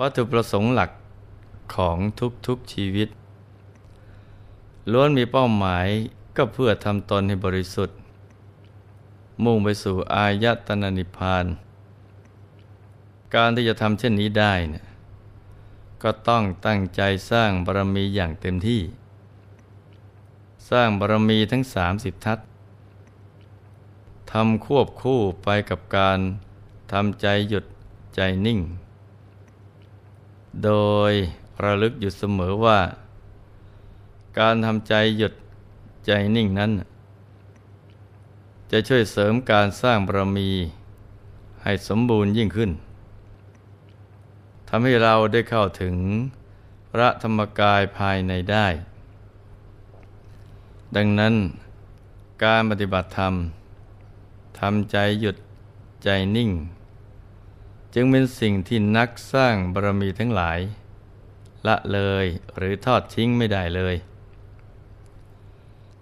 วัตถุประสงค์หลักของทุกๆชีวิต ล้วนมีเป้าหมายก็เพื่อทำตนให้บริสุทธิ์ มุ่งไปสู่อายตนะนิพพาน การที่จะทำเช่นนี้ได้เนี่ยก็ต้องตั้งใจสร้างบารมีอย่างเต็มที่ สร้างบารมีทั้งสามสิบทัศทำควบคู่ไปกับการทำใจหยุดใจนิ่ง โดยระลึกอยู่เสมอว่า การทำใจหยุดใจนิ่งนั้น จะช่วยเสริมการสร้างบารมีให้สมบูรณ์ยิ่งขึ้นทำให้เราได้เข้าถึงพระธรรมกายภายในได้ ดังนั้นการปฏิบัติธรรมทำใจหยุดใจนิ่ง จึงเป็นสิ่งที่นักสร้างบารมีทั้งหลาย ละเลยหรือทอดทิ้งไม่ได้เลย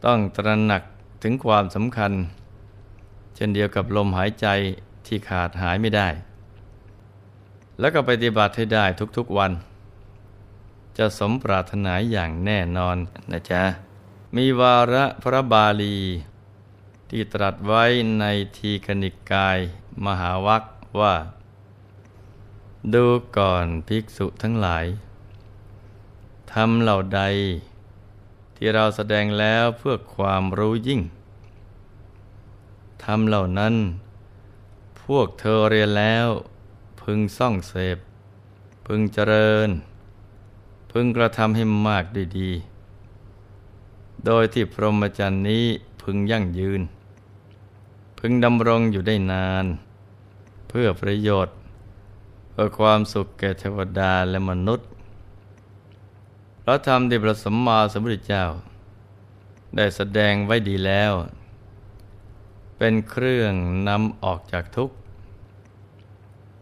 ต้องตระหนักถึงความสำคัญ เช่นเดียวกับลมหายใจที่ขาดหายไม่ได้ แล้วก็ปฏิบัติให้ได้ทุกๆวัน จะสมปรารถนาอย่างแน่นอนนะจ๊ะ มีวาระพระบาลี ที่ตรัสไว้ในทีคณิกกาย มหาวัคว่า ดูก่อนภิกษุทั้งหลายทำเหล่าใด ที่เราแสดงแล้วเพื่อความรู้ยิ่งทำเหล่านั้น พวกเธอเรียนแล้ว พึงซ่องเสพ พึงเจริญ พึงกระทำให้มากดีดี โดยที่พรหมจรรย์นี้พึงยั่งยืน พึงดำรงอยู่ได้นาน เพื่อประโยชน์ พื่อความสุขแก่เทวดาและมนุษย์ พระธรรมที่พระสัมมาสัมพุทธเจ้า ได้แสดงไว้ดีแล้ว เป็นเครื่องนำออกจากทุกข์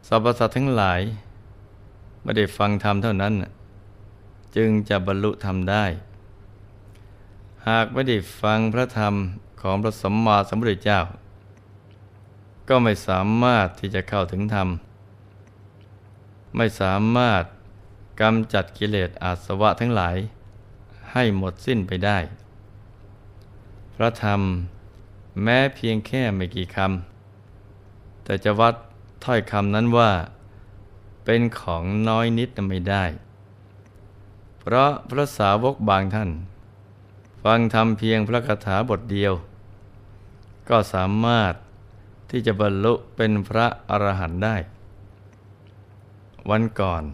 สรรพสัตว์ทั้งหลายไม่ได้ฟังธรรมเท่านั้น จึงจะบรรลุธรรมได้ หากไม่ได้ฟังพระธรรมของพระสัมมาสัมพุทธเจ้า ก็ไม่สามารถที่จะเข้าถึงธรรม ไม่สามารถกำจัดกิเลสอาสวะทั้งหลาย ให้หมดสิ้นไปได้ พระธรรมแม้เพียงแค่ไม่กี่คำแต่จะวัดถ้อยคำนั้นว่า เป็นของน้อยนิดไม่ได้ เพราะพระสาวกบางท่าน ฟังธรรมเพียงพระคาถาบทเดียว ก็สามารถที่จะบรรลุเป็นพระอรหันต์ได้ วันก่อน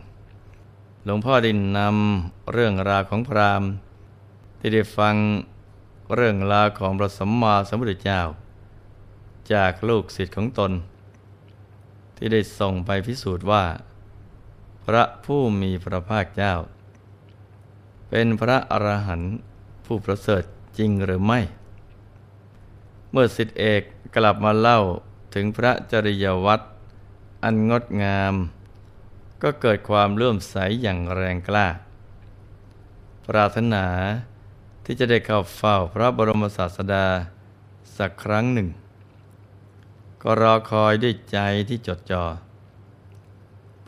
หลวงพ่อดินนำเรื่องราวของพราหมณ์ ที่ได้ฟังเรื่องราวของพระสัมมาสัมพุทธเจ้า จากลูกศิษย์ของตน ที่ได้ส่งไปพิสูจน์ว่า พระผู้มีพระภาคเจ้า เป็นพระอรหันต์ผู้ประเสริฐจริงหรือไม่ เมื่อสิทธิเอกกลับมาเล่าถึงพระจริยวัตรอันงดงาม ก็เกิดความเลื่อมใสอย่างแรงกล้า ปรารถนาที่จะได้เข้าเฝ้าพระบรมศาสดาสักครั้งหนึ่ง ก็รอคอยด้วยใจที่จดจอ่อ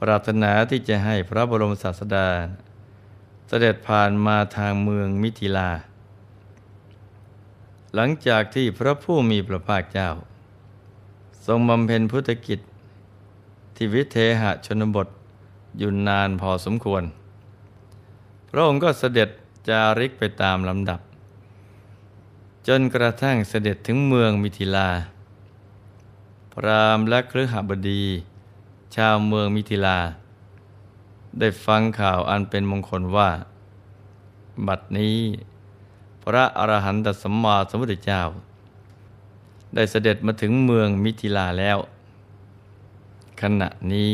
ปรารถนาที่จะให้พระบรมศาสดา เสด็จผ่านมาทางเมืองมิถิลา หลังจากที่พระผู้มีพระภาคเจ้า ทรงบำเพ็ญพุทธกิจที่วิเทหชนบท อยู่นานพอสมควร พระองค์ก็เสด็จจาริกไปตามลำดับ จนกระทั่งเสด็จถึงเมืองมิถิลา พรามและครหบดี ชาวเมืองมิถิลา ได้ฟังข่าวอันเป็นมงคลว่า บัดนี้พระอรหันตสัมมาสัมพุทธเจ้า ได้เสด็จมาถึงเมืองมิถิลาแล้ว ขณะนี้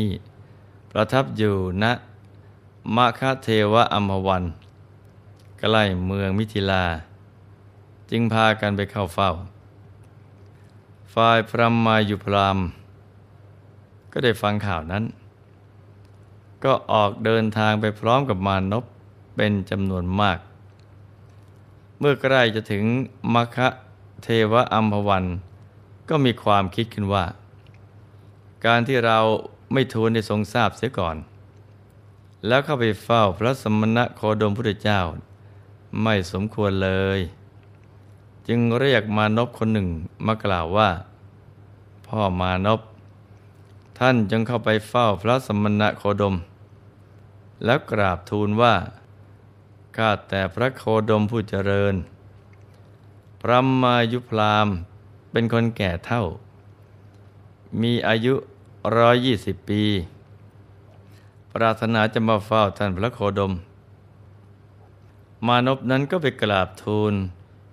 ประทับอยู่ณมาคเทวะอัมวัน ใกล้เมืองมิถิลา จึงพากันไปเข้าเฝ้า ฝ่ายพระมายุพรามก็ได้ฟังข่าวนั้น ก็ออกเดินทางไปพร้อมกับมานพเป็นจำนวนมาก เมื่อใกล้จะถึงมคะเทวอัมพวัน ก็มีความคิดขึ้นว่า การที่เรา ไม่ทูลได้ทรงทราบเสียก่อน แล้วเข้าไปเฝ้าพระสมณะโคดมพุทธเจ้า ไม่สมควรเลย จึงเรียกมานพคนหนึ่งมากล่าวว่า พ่อมานพท่านจึงเข้าไปเฝ้าพระสมณะโคดม แล้วกราบทูลว่าข้าแต่พระโคดมผู้เจริญ พระมายุพรามเป็นคนแก่เท่า มีอายุ ร้อยยี่สิบปี ปรารถนาจะมาเฝ้าท่านพระโคดม มานพนั้นก็ไปกราบทูล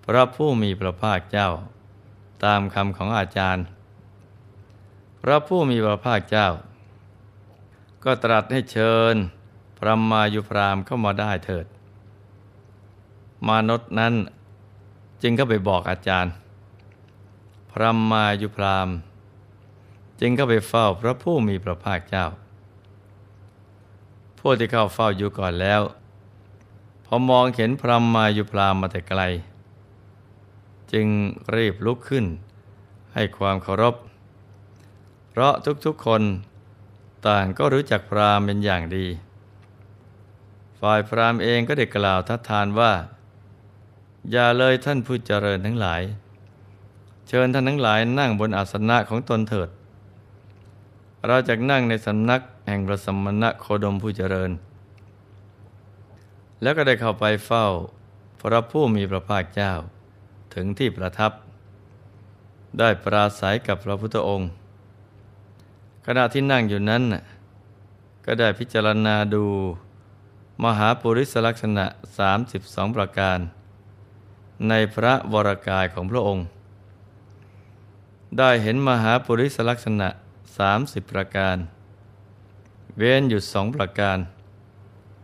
พระผู้มีพระภาคเจ้า ตามคำของอาจารย์ พระผู้มีพระภาคเจ้า ก็ตรัสให้เชิญ พระมายุพรามเข้ามาได้เถิด มานพนั้นจึงก็ไปบอกอาจารย์ พระมายุพราม จึงเข้าไปเฝ้าพระผู้มีพระภาคเจ้าผู้ที่เข้าเฝ้าอยู่ก่อนแล้ว พอมองเห็นพระมายุพรามมาแต่ไกล จึงรีบลุกขึ้น ให้ความเคารพ เพราะทุกๆคนต่างก็รู้จักพรามเป็นอย่างดี ฝ่ายพรามเองก็ได้กล่าวทัดทานว่า อย่าเลยท่านผู้เจริญทั้งหลาย เชิญท่านทั้งหลายนั่งบนอาสนะของตนเถิด เราจะนั่งในสำนักแห่งพระสมณะโคดมผู้เจริญ แล้วก็ได้เข้าไปเฝ้าพระผู้มีพระภาคเจ้า ถึงที่ประทับ ได้ปราศัยกับพระพุทธองค์ ขณะที่นั่งอยู่นั้น ก็ได้พิจารณาดูมหาปุริสลักษณะ 32 ประการ ในพระวรากายของพระองค์ ได้เห็นมหาปุริสลักษณะ สามสิบประการ เว้นอยู่สองประการ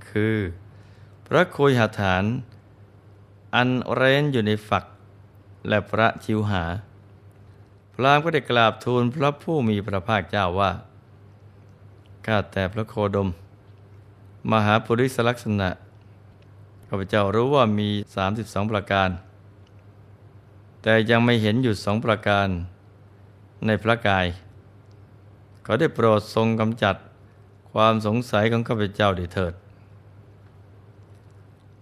คือ พระโคยหาฐาน อันเร้นอยู่ในฝัก และพระชิวหา พระามก็ได้กราบทูลพระผู้มีพระภาคเจ้าว่า ข้าแต่พระโคดม มหาปุริสลักษณะข้าพเจ้ารู้ว่ามี 32 ประการ แต่ยังไม่เห็นอยู่สองประการในพระกาย ขอได้โปรดทรงกำจัดความสงสัยของข้าพเจ้าดิเถิด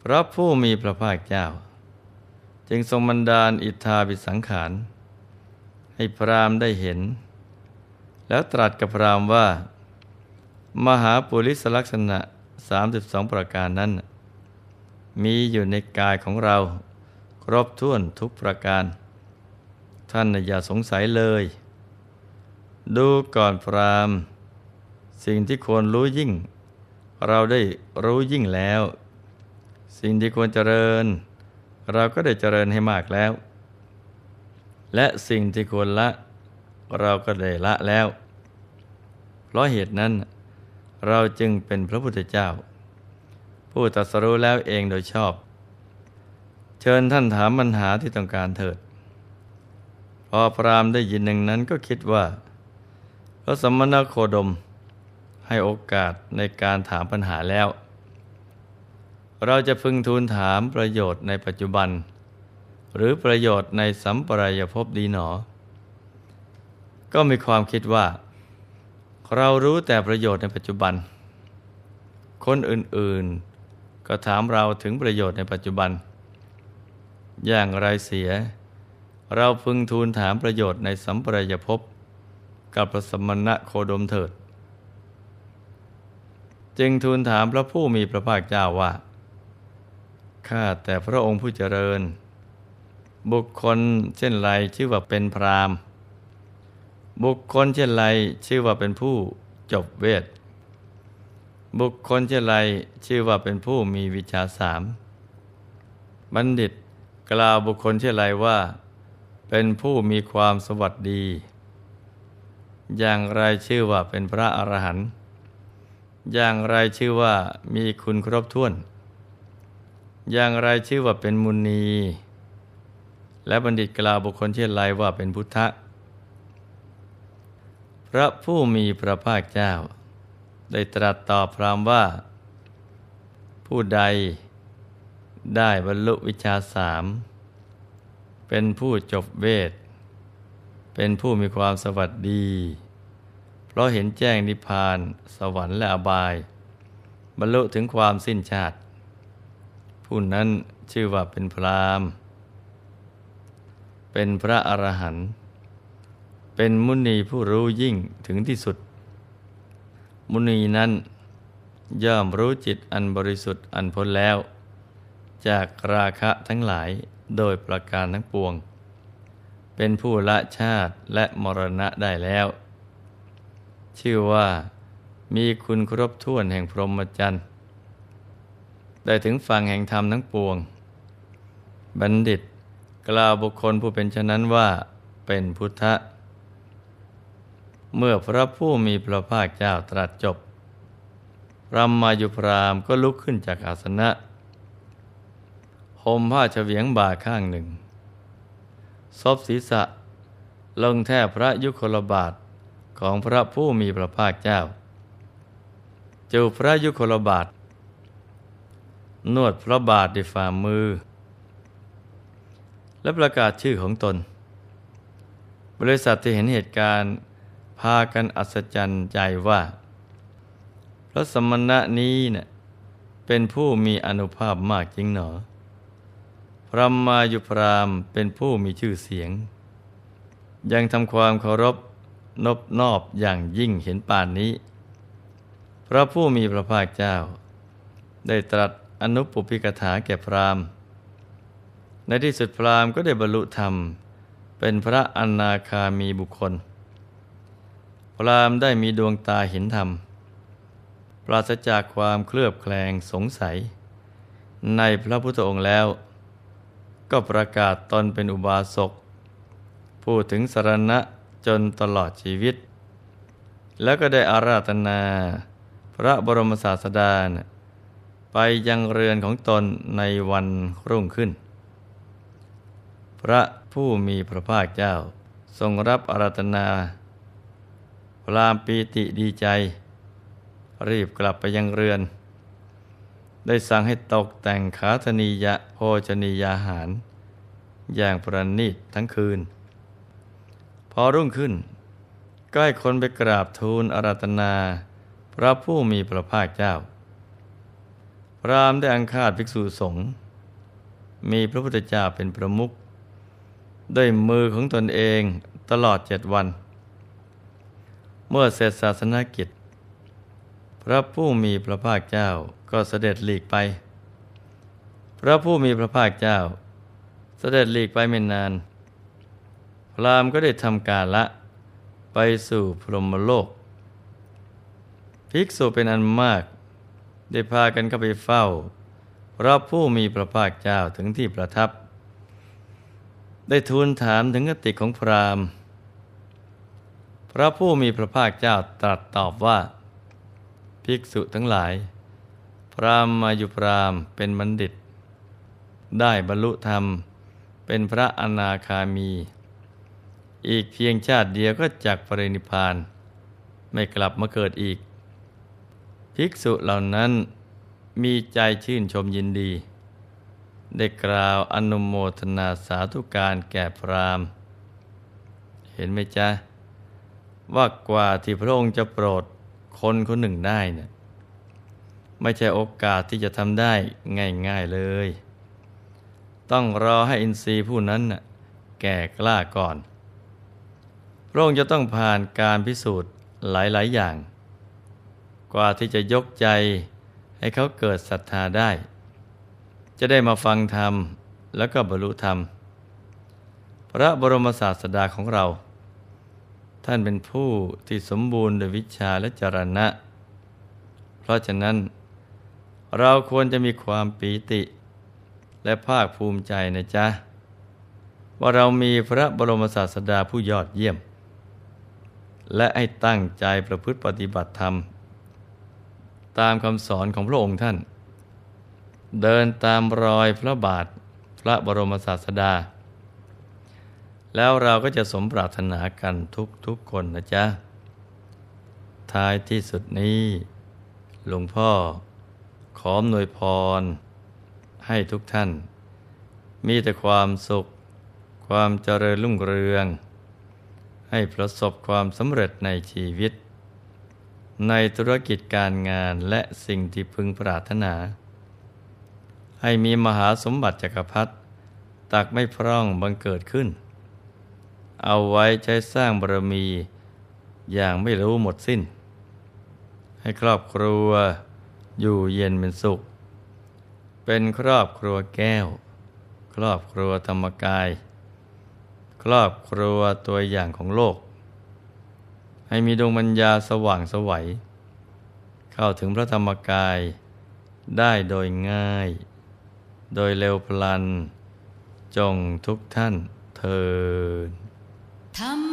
พระผู้มีพระภาคเจ้า จึงทรงบันดาลอิทธาบิสังขาร ให้พรามได้เห็น แล้วตรัสกับพรามว่า มหาปุริสลักษณะ 32 ประการนั้น มีอยู่ในกายของเราครบถ้วนทุกประการ ท่านอย่าสงสัยเลย ดูก่อนพรามสิ่งที่ควรรู้ยิ่ง เราได้รู้ยิ่งแล้ว สิ่งที่ควรเจริญ เราก็ได้เจริญให้มากแล้ว และสิ่งที่ควรละ เราก็ได้ละแล้ว เพราะเหตุนั้น เราจึงเป็นพระพุทธเจ้า ผู้ตรัสรู้แล้วเองโดยชอบ เชิญท่านถามปัญหาที่ต้องการเถิด พอพรามได้ยินหนึ่งนั้นก็คิดว่า พระสมณโคดมให้โอกาสในการถามปัญหาแล้ว เราจะพึงทูลถามประโยชน์ในปัจจุบัน หรือประโยชน์ในสัมปรายภพดีหนอ ก็มีความคิดว่า เรารู้แต่ประโยชน์ในปัจจุบัน คนอื่นๆ ก็ถามเราถึงประโยชน์ในปัจจุบัน อย่างไรเสีย เราพึงทูลถามประโยชน์ในสัมปรายภพ กับพระสมณะโคดมเถิด จึงทูลถามพระผู้มีพระภาคเจ้าว่า ข้าแต่พระองค์ผู้เจริญ บุคคลเช่นไรชื่อว่าเป็นพรามบุคคลเช่นไรชื่อว่าเป็นผู้จบเวท บุคคลเช่นไรชื่อว่าเป็นผู้มีวิชาสาม บัณฑิตกล่าวบุคคลเช่นไรว่า เป็นผู้มีความสวัสดี อย่างไรชื่อว่าเป็นพระอรหันต์อย่างไรชื่อว่ามีคุณครบถ้วน อย่างไรชื่อว่าเป็นมุนี และบัณฑิตกล่าวบุคคลเช่นไรว่าเป็นพุทธะพระผู้มีพระภาคเจ้า ได้ตรัสตอบพรามว่า ผู้ใดได้บรรลุวิชาสามเป็นผู้จบเวท เป็นผู้มีความสวัสดี เพราะเห็นแจ้งนิพพาน สวรรค์และอบาย บรรลุถึงความสิ้นชาติ ผู้นั้นชื่อว่าเป็นพรามเป็นพระอรหันต์เป็นมุนีผู้รู้ยิ่งถึงที่สุด มุนีนั้นย่อมรู้จิตอันบริสุทธิ์อันพ้นแล้ว จากราคะทั้งหลายโดยประการทั้งปวง เป็นผู้ละชาติและมรณะได้แล้ว ชื่อว่ามีคุณครบถ้วนแห่งพรหมจรรย์ได้ถึงฝั่งแห่งธรรมทั้งปวง บัณฑิตกล่าวบุคคลผู้เป็นฉะนั้นว่าเป็นพุทธะ เมื่อพระผู้มีพระภาคเจ้าตรัสจบรัมมายุพรามก็ลุกขึ้นจากอาสนะห่มผ้าเฉวียงบ่าข้างหนึ่ง ซบศีรษะ ลงแทบพระยุคลบาทของพระผู้มีพระภาคเจ้า จูพระยุคลบาท นวดพระบาทด้วยฝ่ามือ และประกาศชื่อของตน บริษัทที่เห็นเหตุการณ์พากันอัศจรรย์ใจว่า พระสมณะนี้เนะ่ยเป็นผู้มีอนุภาพมากจริงหนอ ระมายุพรามเป็นผู้มีชื่อเสียง ยังทำความเคารพนบนอบอย่างยิ่งเห็นป่านนี้ พระผู้มีพระภาคเจ้า ได้ตรัสอนุปุพิกถาแก่พรามในที่สุดพรามก็ได้บรรลุธรรม เป็นพระอนาคามีบุคคล พรามได้มีดวงตาเห็นธรรม ปราศจากความเคลือบแคลงสงสัย ในพระพุทธองค์แล้ว ก็ประกาศตนเป็นอุบาสก พูดถึงสรณะจนตลอดชีวิต แล้วก็ได้อาราธนา พระบรมศาสดาไปยังเรือนของตนในวันรุ่งขึ้น พระผู้มีพระภาคเจ้าทรงรับอาราธนาพรามปีติดีใจ รีบกลับไปยังเรือน ได้สั่งให้ตกแต่งขาธนียะโภชนียาหาร อย่างประณีตทั้งคืน พอรุ่งขึ้น ก็ให้คนไปกราบทูลอาราธนา พระผู้มีพระภาคเจ้า พรามได้อังคาดภิกษุสงฆ์มีพระพุทธเจ้าเป็นประมุขด้วยมือของตนเองตลอดเจ็ดวัน เมื่อเสร็จศาสนากิจ พระผู้มีพระภาคเจ้า ก็เสด็จหลีกไป พระผู้มีพระภาคเจ้า เสด็จหลีกไปไม่นาน พรามก็ได้ทำการละไปสู่พรหมโลก ภิกษุเป็นอันมาก ได้พากันเข้าไปเฝ้า พระผู้มีพระภาคเจ้าถึงที่ประทับ ได้ทูลถามถึงกติของพรามพระผู้มีพระภาคเจ้าตรัสตอบว่า ภิกษุทั้งหลาย พรามมายุพรามเป็นบัณฑิต ได้บรรลุธรรม เป็นพระอนาคามี อีกเพียงชาติเดียวก็จากปรินิพาน ไม่กลับมาเกิดอีก ภิกษุเหล่านั้นมีใจชื่นชมยินดี ได้กล่าวอนุโมทนาสาธุการแก่พรามเห็นไหมจ๊ะ ว่ากว่าที่พระองค์จะโปรดคนคนหนึ่งได้เนี่ย ไม่ใช่โอกาสที่จะทำได้ง่าย ๆเลย ต้องรอให้อินทรีย์ผู้นั้นแก่กล้าก่อนพระองค์จะต้องผ่านการพิสูจน์หลายๆอย่าง กว่าที่จะยกใจให้เขาเกิดศรัทธาได้ จะได้มาฟังธรรมแล้วก็บรรลุธรรม พระบรมศาสดาของเรา ท่านเป็นผู้ที่สมบูรณ์ด้วยวิชาและจรณะ เพราะฉะนั้น เราควรจะมีความปีติ และภาคภูมิใจนะจ๊ะ ว่าเรามีพระบรมศาสดาผู้ยอดเยี่ยม และให้ตั้งใจประพฤติปฏิบัติธรรม ตามคำสอนของพระองค์ท่าน เดินตามรอยพระบาทพระบรมศาสดา แล้วเราก็จะสมปรารถนากันทุกทุกคนนะจ๊ะ ท้ายที่สุดนี้หลวงพ่อ ขออำนวยพร ให้ทุกท่าน มีแต่ความสุข ความเจริญรุ่งเรือง ให้ประสบความสำเร็จในชีวิต ในธุรกิจการงานและสิ่งที่พึงปรารถนา ให้มีมหาสมบัติจักรพรรดิตักไม่พร่องบังเกิดขึ้น เอาไว้ใช้สร้างบารมีอย่างไม่รู้หมดสิ้น ให้ครอบครัว อยู่เย็นเป็นสุข เป็นครอบครัวแก้ว ครอบครัวธรรมกาย ครอบครัวตัวอย่างของโลก ให้มีดวงปัญญาสว่างสวัย เข้าถึงพระธรรมกายได้โดยง่าย โดยเร็วพลัน จงทุกท่านเทินธรรม